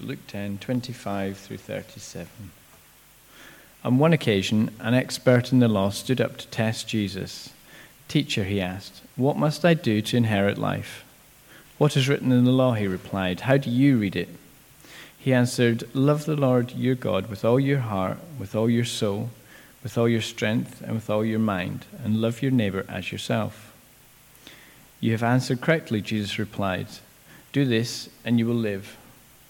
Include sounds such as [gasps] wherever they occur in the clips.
Luke 10, 25 through 37. On one occasion, an expert in the law stood up to test Jesus. Teacher, he asked, what must I do to inherit life? What is written in the law? He replied. How do you read it? He answered, Love the Lord your God with all your heart, with all your soul, with all your strength, and with all your mind, and love your neighbor as yourself. You have answered correctly, Jesus replied. Do this, and you will live.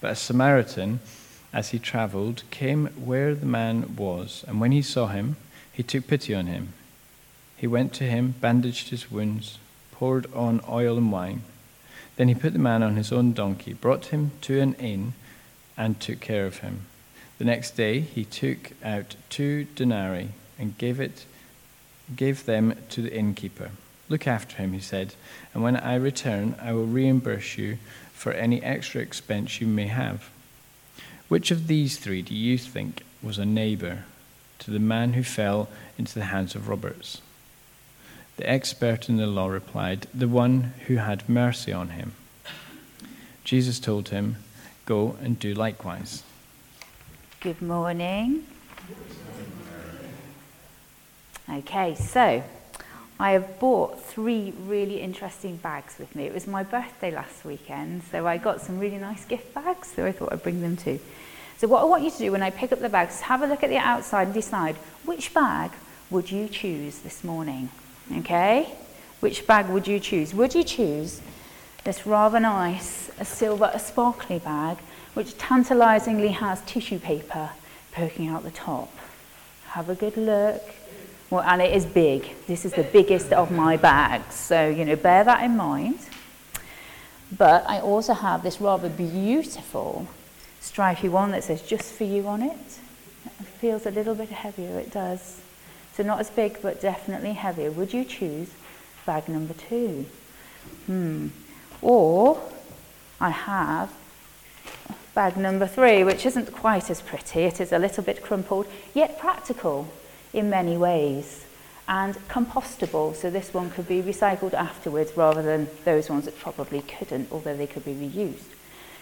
But a Samaritan, as he traveled, came where the man was, and when he saw him, he took pity on him. He went to him, bandaged his wounds, poured on oil and wine. Then he put the man on his own donkey, brought him to an inn, and took care of him. The next day he took out two denarii and gave it gave them to the innkeeper. Look after him, he said, and when I return, I will reimburse you for any extra expense you may have. Which of these three do you think was a neighbor to the man who fell into the hands of robbers? The expert in the law replied, The one who had mercy on him. Jesus told him, Go and do likewise. Good morning. Okay, so I have bought three really interesting bags with me. It was my birthday last weekend, so I got some really nice gift bags, so I thought I'd bring them too. So, what I want you to do when I pick up the bags is have a look at the outside and decide which bag would you choose this morning? Okay? Which bag would you choose? Would you choose this rather nice, a silver, a sparkly bag, which tantalizingly has tissue paper poking out the top? Have a good look. Well, and it is big. This is the biggest of my bags, so you know, bear that in mind. But I also have this rather beautiful stripy one that says just for you on it. It feels a little bit heavier, it does. So not as big, but definitely heavier. Would you choose bag number two? Hmm. Or I have bag number three, which isn't quite as pretty. It is a little bit crumpled, yet practical in many ways. And compostable, so this one could be recycled afterwards rather than those ones that probably couldn't, although they could be reused.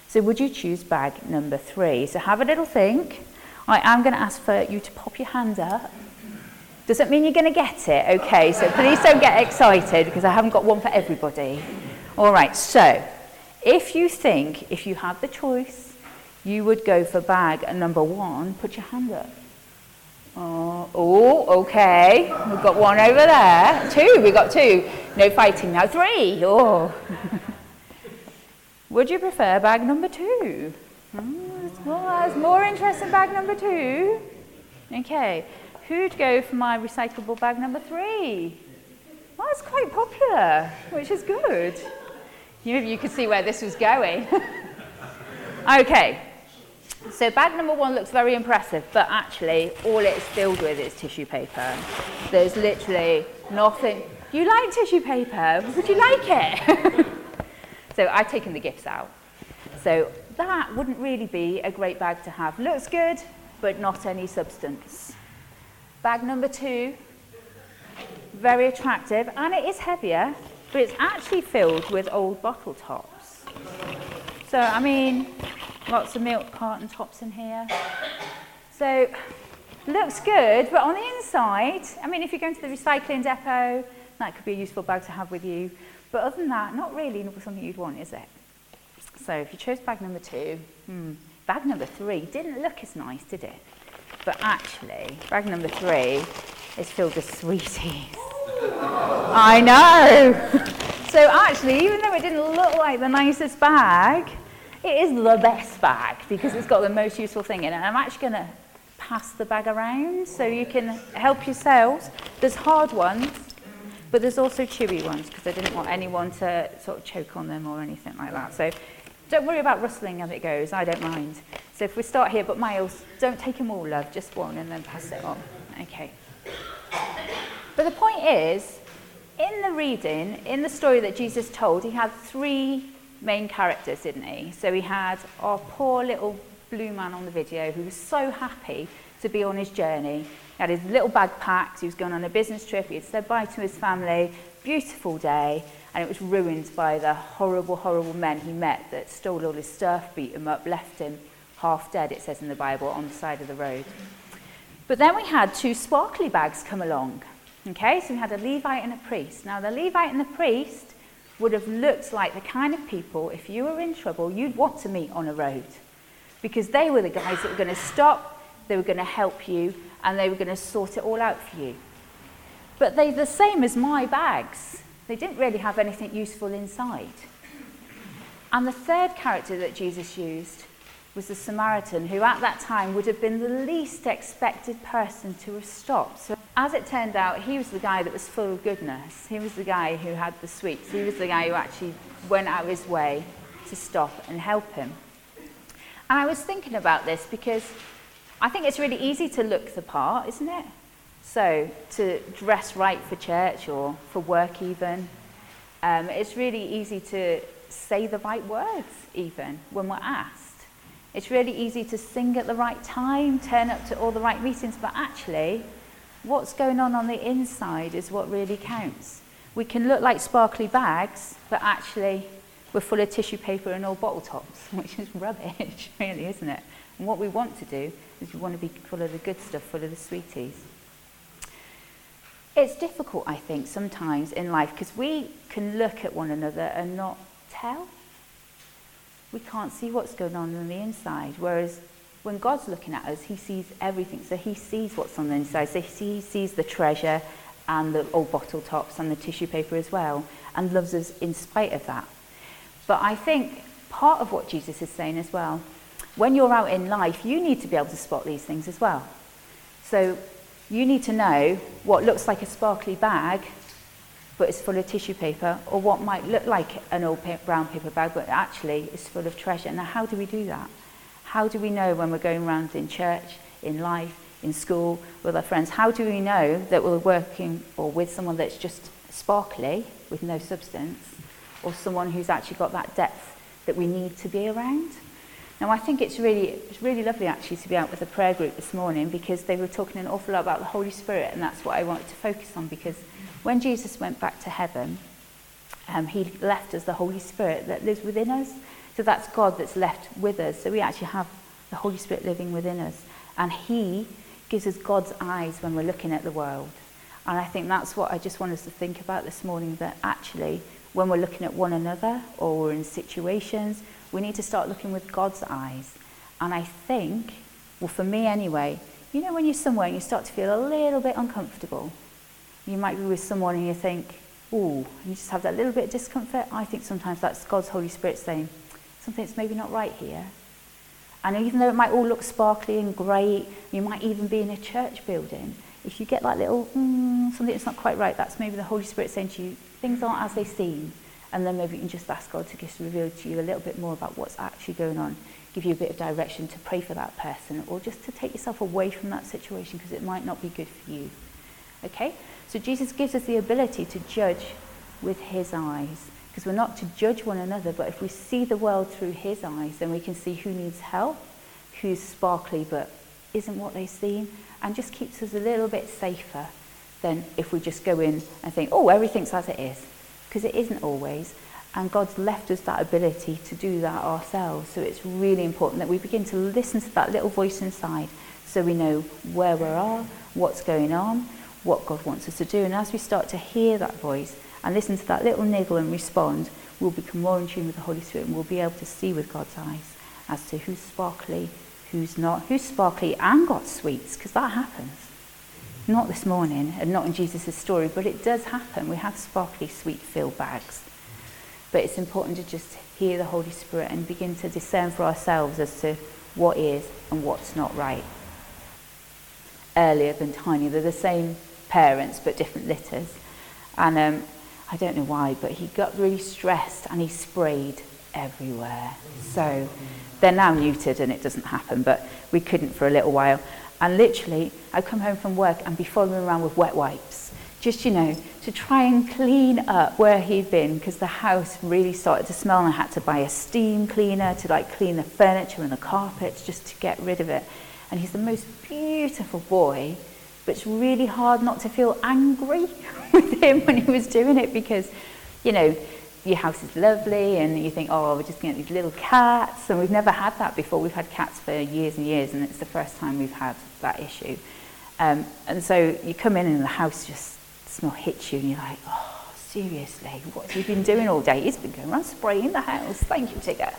So would you choose bag number three? So have a little think. I am going to ask for you to pop your hand up does it mean you're going to get it? Okay, so please don't get excited because I haven't got one for everybody. All right, so if you think, if you had the choice, you would go for bag number one, put your hand up. Oh, oh, okay. We've got one over there. Two, we've got two. No fighting now. Three. Oh. [laughs] would you prefer bag number two? Oh, more, it's more interest in bag number two. Okay. Who'd go for my recyclable bag number three? Well, it's quite popular, which is good. You, you could see where this was going. [laughs] okay, so bag number one looks very impressive, but actually all it's filled with is tissue paper. There's literally nothing. You like tissue paper? Would you like it? [laughs] so I've taken the gifts out. So that wouldn't really be a great bag to have. Looks good, but not any substance. Bag number two, very attractive, and it is heavier, but it's actually filled with old bottle tops. So, I mean, lots of milk carton tops in here. So, looks good, but on the inside, I mean, if you're going to the recycling depot, that could be a useful bag to have with you. But other than that, not really something you'd want, is it? So, if you chose bag number two, hmm, bag number three didn't look as nice, did it? But actually, bag number three is filled with sweeties. [laughs] I know. [laughs] so actually, even though it didn't look like the nicest bag, it is the best bag because it's got the most useful thing in it. And I'm actually going to pass the bag around so you can help yourselves. There's hard ones, but there's also chewy ones because I didn't want anyone to sort of choke on them or anything like that. So don't worry about rustling as it goes, I don't mind. So if we start here, but Miles, don't take them all, love, just one and then pass it on. Okay. But the point is, in the reading, in the story that Jesus told, he had three main characters, didn't he? So he had our poor little blue man on the video who was so happy to be on his journey. He had his little bag packed, he was going on a business trip, he had said bye to his family, beautiful day, and it was ruined by the horrible, horrible men he met that stole all his stuff, beat him up, left him half dead, it says in the Bible, on the side of the road. But then we had two sparkly bags come along. Okay, so we had a Levite and a priest. Now, the Levite and the priest would have looked like the kind of people, if you were in trouble, you'd want to meet on a road. Because they were the guys that were going to stop, they were going to help you, and they were going to sort it all out for you. But they're the same as my bags. They didn't really have anything useful inside. And the third character that Jesus used was the Samaritan, who at that time would have been the least expected person to have stopped. So, as it turned out, he was the guy that was full of goodness. He was the guy who had the sweets. He was the guy who actually went out of his way to stop and help him. And I was thinking about this because I think it's really easy to look the part, isn't it? So, to dress right for church or for work, even. Um, it's really easy to say the right words, even when we're asked. It's really easy to sing at the right time, turn up to all the right meetings, but actually, what's going on on the inside is what really counts. We can look like sparkly bags, but actually, we're full of tissue paper and all bottle tops, [laughs] which is rubbish, [laughs] really, isn't it? And what we want to do is we want to be full of the good stuff, full of the sweeties. It's difficult, I think, sometimes in life because we can look at one another and not tell we can't see what's going on on the inside. Whereas when God's looking at us, he sees everything. So he sees what's on the inside. So he sees the treasure and the old bottle tops and the tissue paper as well and loves us in spite of that. But I think part of what Jesus is saying as well, when you're out in life, you need to be able to spot these things as well. So you need to know what looks like a sparkly bag but it's full of tissue paper, or what might look like an old brown paper bag, but actually is full of treasure. Now, how do we do that? How do we know when we're going around in church, in life, in school, with our friends? How do we know that we're working or with someone that's just sparkly, with no substance, or someone who's actually got that depth that we need to be around? Now, I think it's really, it's really lovely actually to be out with a prayer group this morning because they were talking an awful lot about the Holy Spirit, and that's what I wanted to focus on because when Jesus went back to heaven, um, he left us the Holy Spirit that lives within us. So that's God that's left with us. So we actually have the Holy Spirit living within us. And He gives us God's eyes when we're looking at the world. And I think that's what I just want us to think about this morning that actually, when we're looking at one another or we're in situations, we need to start looking with God's eyes. And I think, well, for me anyway, you know, when you're somewhere and you start to feel a little bit uncomfortable, you might be with someone and you think, oh, you just have that little bit of discomfort. I think sometimes that's God's Holy Spirit saying, something's maybe not right here. And even though it might all look sparkly and great, you might even be in a church building. If you get that little, mm, something that's not quite right, that's maybe the Holy Spirit saying to you, things aren't as they seem. And then maybe you can just ask God to just reveal to you a little bit more about what's actually going on, give you a bit of direction to pray for that person, or just to take yourself away from that situation because it might not be good for you. Okay? So Jesus gives us the ability to judge with his eyes. Because we're not to judge one another, but if we see the world through his eyes, then we can see who needs help, who's sparkly but isn't what they seem, and just keeps us a little bit safer than if we just go in and think, oh, everything's as it is. Because it isn't always. And God's left us that ability to do that ourselves. So it's really important that we begin to listen to that little voice inside so we know where we are, what's going on, what God wants us to do. And as we start to hear that voice and listen to that little niggle and respond, we'll become more in tune with the Holy Spirit and we'll be able to see with God's eyes as to who's sparkly, who's not, who's sparkly and got sweets, because that happens. Not this morning and not in Jesus' story, but it does happen. We have sparkly, sweet filled bags. But it's important to just hear the Holy Spirit and begin to discern for ourselves as to what is and what's not right. Earlier than Tiny, they're the same parents but different litters. And um, I don't know why, but he got really stressed and he sprayed everywhere. So they're now neutered and it doesn't happen, but we couldn't for a little while. And literally, I'd come home from work and be following around with wet wipes, just, you know, to try and clean up where he'd been because the house really started to smell and I had to buy a steam cleaner to like clean the furniture and the carpets just to get rid of it. And he's the most beautiful boy, but it's really hard not to feel angry [laughs] with him when he was doing it because, you know, your house is lovely and you think, oh, we're just going to get these little cats. And we've never had that before. We've had cats for years and years and it's the first time we've had that issue. Um, and so you come in and the house just smell hits you and you're like, oh, seriously, what have you been doing all day? He's been going around spraying the house. Thank you, Tigger.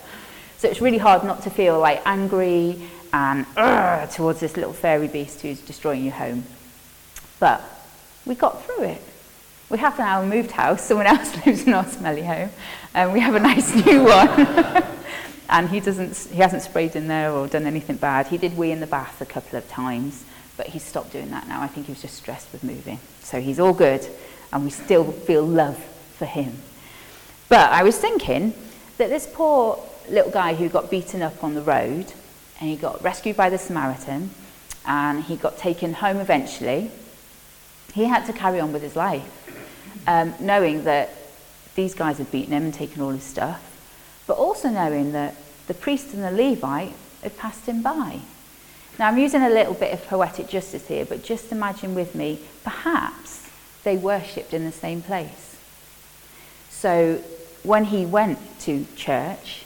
So it's really hard not to feel like angry and uh, towards this little fairy beast who's destroying your home. But we got through it. We have now moved house. Someone [laughs] else lives in our smelly home, and we have a nice new [laughs] one. [laughs] and he doesn't, he hasn't sprayed in there or done anything bad. He did wee in the bath a couple of times, but he's stopped doing that now. I think he was just stressed with moving. So he's all good, and we still feel love for him. But I was thinking that this poor little guy who got beaten up on the road, and he got rescued by the Samaritan, and he got taken home eventually, he had to carry on with his life um, knowing that these guys had beaten him and taken all his stuff, but also knowing that the priest and the Levite had passed him by. Now, I'm using a little bit of poetic justice here, but just imagine with me, perhaps they worshipped in the same place. So when he went to church,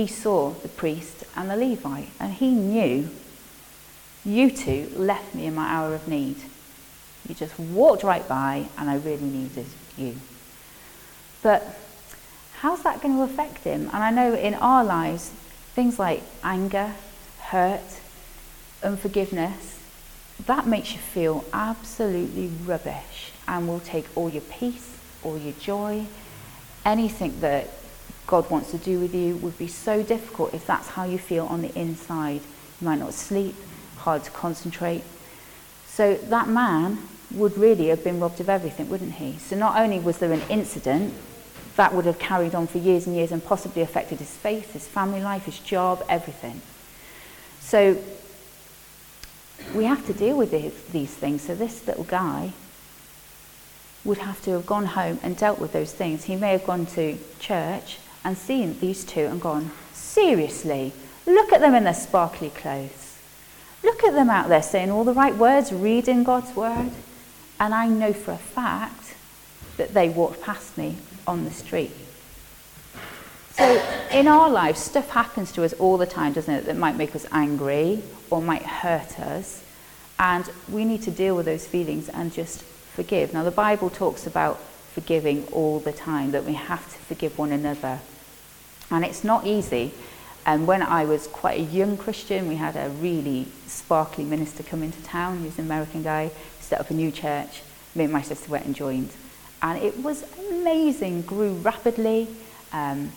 he saw the priest and the Levite, and he knew, you two left me in my hour of need. You just walked right by, and I really needed you. But how's that going to affect him? And I know in our lives, things like anger, hurt, unforgiveness, that makes you feel absolutely rubbish and will take all your peace, all your joy, anything that God wants to do with you would be so difficult if that's how you feel on the inside. You might not sleep, hard to concentrate. So that man would really have been robbed of everything, wouldn't he? So not only was there an incident, that would have carried on for years and years and possibly affected his faith, his family life, his job, everything. So we have to deal with these things. So this little guy would have to have gone home and dealt with those things. He may have gone to church and seen these two and gone, seriously, look at them in their sparkly clothes. Look at them out there saying all the right words, reading God's word. And I know for a fact that they walked past me on the street. So in our lives, stuff happens to us all the time, doesn't it, that might make us angry or might hurt us. And we need to deal with those feelings and just forgive. Now, the Bible talks about forgiving all the time, that we have to forgive one another. And it's not easy. And when I was quite a young Christian, we had a really sparkly minister come into town. He was an American guy set up a new church. Me and my sister went and joined. And it was amazing, grew rapidly. Um,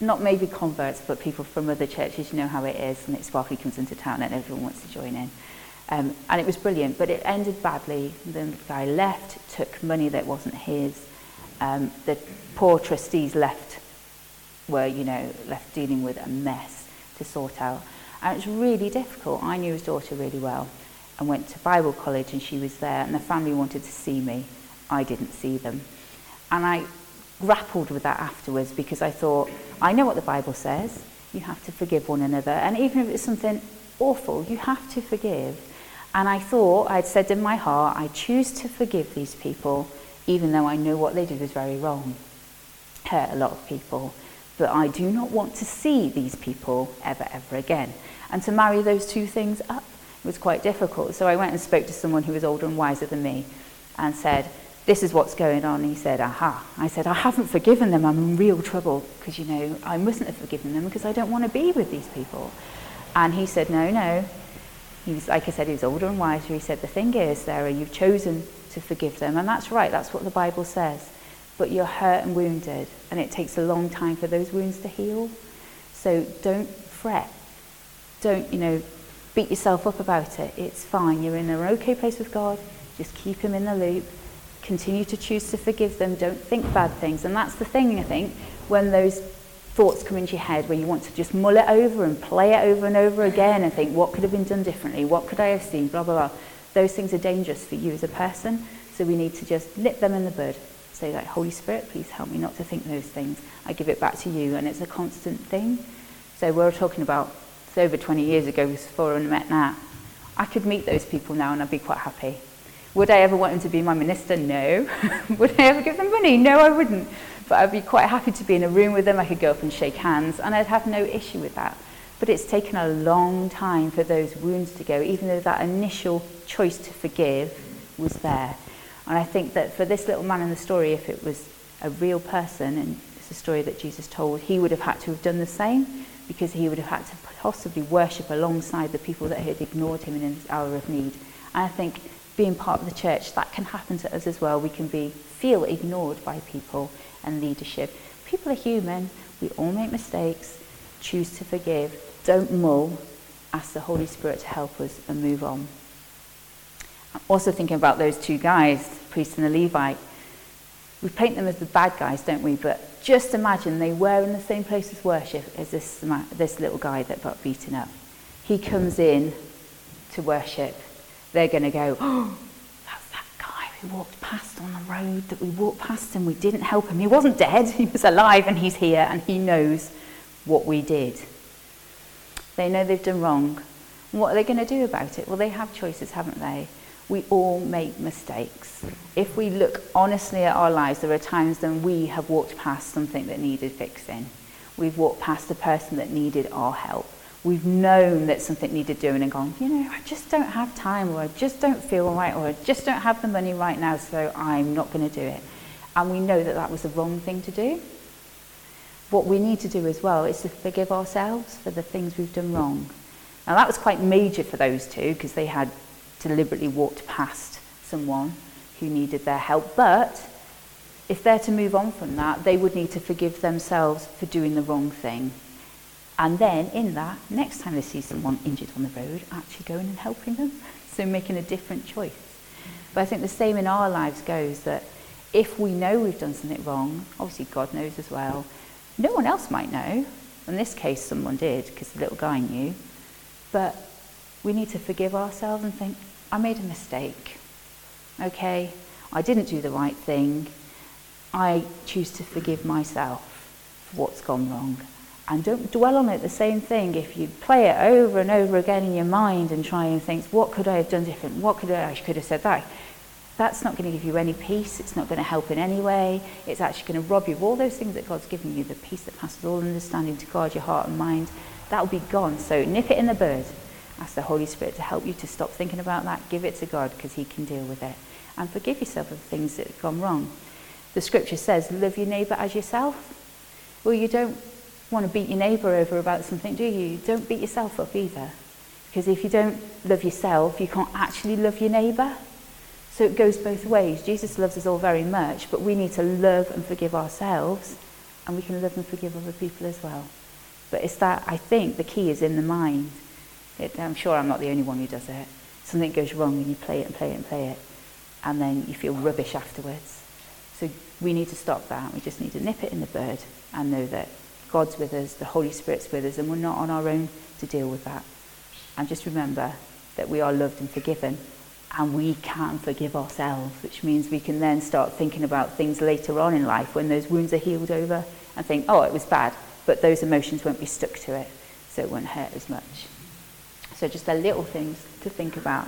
not maybe converts, but people from other churches, you know how it is, and it sparkly comes into town and everyone wants to join in. Um, and it was brilliant, but it ended badly. The guy left, took money that wasn't his. Um, the poor trustees left, were, you know, left dealing with a mess to sort out. And it was really difficult. I knew his daughter really well and went to Bible college and she was there and the family wanted to see me. I didn't see them. And I grappled with that afterwards because I thought, I know what the Bible says. You have to forgive one another. And even if it's something awful, you have to forgive. And I thought, I'd said in my heart, I choose to forgive these people, even though I know what they did was very wrong. Hurt a lot of people. But I do not want to see these people ever, ever again. And to marry those two things up was quite difficult. So I went and spoke to someone who was older and wiser than me and said, this is what's going on. And he said, aha. I said, I haven't forgiven them. I'm in real trouble because, you know, I mustn't have forgiven them because I don't want to be with these people. And he said, no, no. He was, like I said, he was older and wiser. He said, the thing is, Sarah, you've chosen to forgive them. And that's right. That's what the Bible says. But you're hurt and wounded. And it takes a long time for those wounds to heal. So don't fret. Don't, you know, beat yourself up about it. It's fine. You're in an okay place with God. Just keep him in the loop. Continue to choose to forgive them. Don't think bad things. And that's the thing, I think, when those thoughts come into your head where you want to just mull it over and play it over and over again and think, what could have been done differently? What could I have seen? Blah, blah, blah. Those things are dangerous for you as a person. So we need to just nip them in the bud. Say like, Holy Spirit, please help me not to think those things. I give it back to you. And it's a constant thing. So we're talking about, it's over 20 years ago before I met Nat. I could meet those people now and I'd be quite happy. Would I ever want them to be my minister? No. [laughs] Would I ever give them money? No, I wouldn't. But I'd be quite happy to be in a room with them. I could go up and shake hands, and I'd have no issue with that. But it's taken a long time for those wounds to go, even though that initial choice to forgive was there. And I think that for this little man in the story, if it was a real person, and it's a story that Jesus told, he would have had to have done the same because he would have had to possibly worship alongside the people that had ignored him in his hour of need. And I think being part of the church, that can happen to us as well. We can be feel ignored by people and leadership. People are human. We all make mistakes. Choose to forgive. Don't mull. Ask the Holy Spirit to help us and move on. I'm also thinking about those two guys, the priest and the Levite. We paint them as the bad guys, don't we? But just imagine they were in the same place as worship as this, this little guy that got beaten up. He comes in to worship. They're going to go, [gasps] oh, we walked past on the road that we walked past and we didn't help him. He wasn't dead, [laughs] he was alive and he's here and he knows what we did. They know they've done wrong. What are they going to do about it? Well, they have choices, haven't they? We all make mistakes. If we look honestly at our lives, there are times when we have walked past something that needed fixing. We've walked past a person that needed our help we've known that something needed doing and gone, you know, I just don't have time or I just don't feel right or I just don't have the money right now, so I'm not going to do it. And we know that that was the wrong thing to do. What we need to do as well is to forgive ourselves for the things we've done wrong. Now that was quite major for those two because they had deliberately walked past someone who needed their help. But if they're to move on from that, they would need to forgive themselves for doing the wrong thing and then in that, next time they see someone injured on the road, actually going and helping them. So making a different choice. But I think the same in our lives goes that if we know we've done something wrong, obviously God knows as well, no one else might know. In this case, someone did because the little guy knew. But we need to forgive ourselves and think, I made a mistake. Okay, I didn't do the right thing. I choose to forgive myself for what's gone wrong and don't dwell on it the same thing. If you play it over and over again in your mind and try and think what could i have done different? What could i i could have said that? That's not going to give you any peace. It's not going to help in any way. It's actually going to rob you of all those things that god's given you the peace that passes all understanding to guard your heart and mind. That will be gone. So nip it in the bud. Ask the holy spirit to help you to stop thinking about that. Give it to god because he can deal with it. And forgive yourself of the things that have gone wrong. The scripture says love your neighbour as yourself. Well you don't want to beat your neighbour over about something, do you? Don't beat yourself up either. Because if you don't love yourself, you can't actually love your neighbour. So it goes both ways. Jesus loves us all very much, but we need to love and forgive ourselves, and we can love and forgive other people as well. But it's that, I think, the key is in the mind. It, I'm sure I'm not the only one who does it. Something goes wrong and you play it and play it and play it, and then you feel rubbish afterwards. So we need to stop that. We just need to nip it in the bud and know that God's with us, the Holy Spirit's with us, and we're not on our own to deal with that. And just remember that we are loved and forgiven, and we can forgive ourselves, which means we can then start thinking about things later on in life when those wounds are healed over and think, oh, it was bad, but those emotions won't be stuck to it, so it won't hurt as much. So just the little things to think about.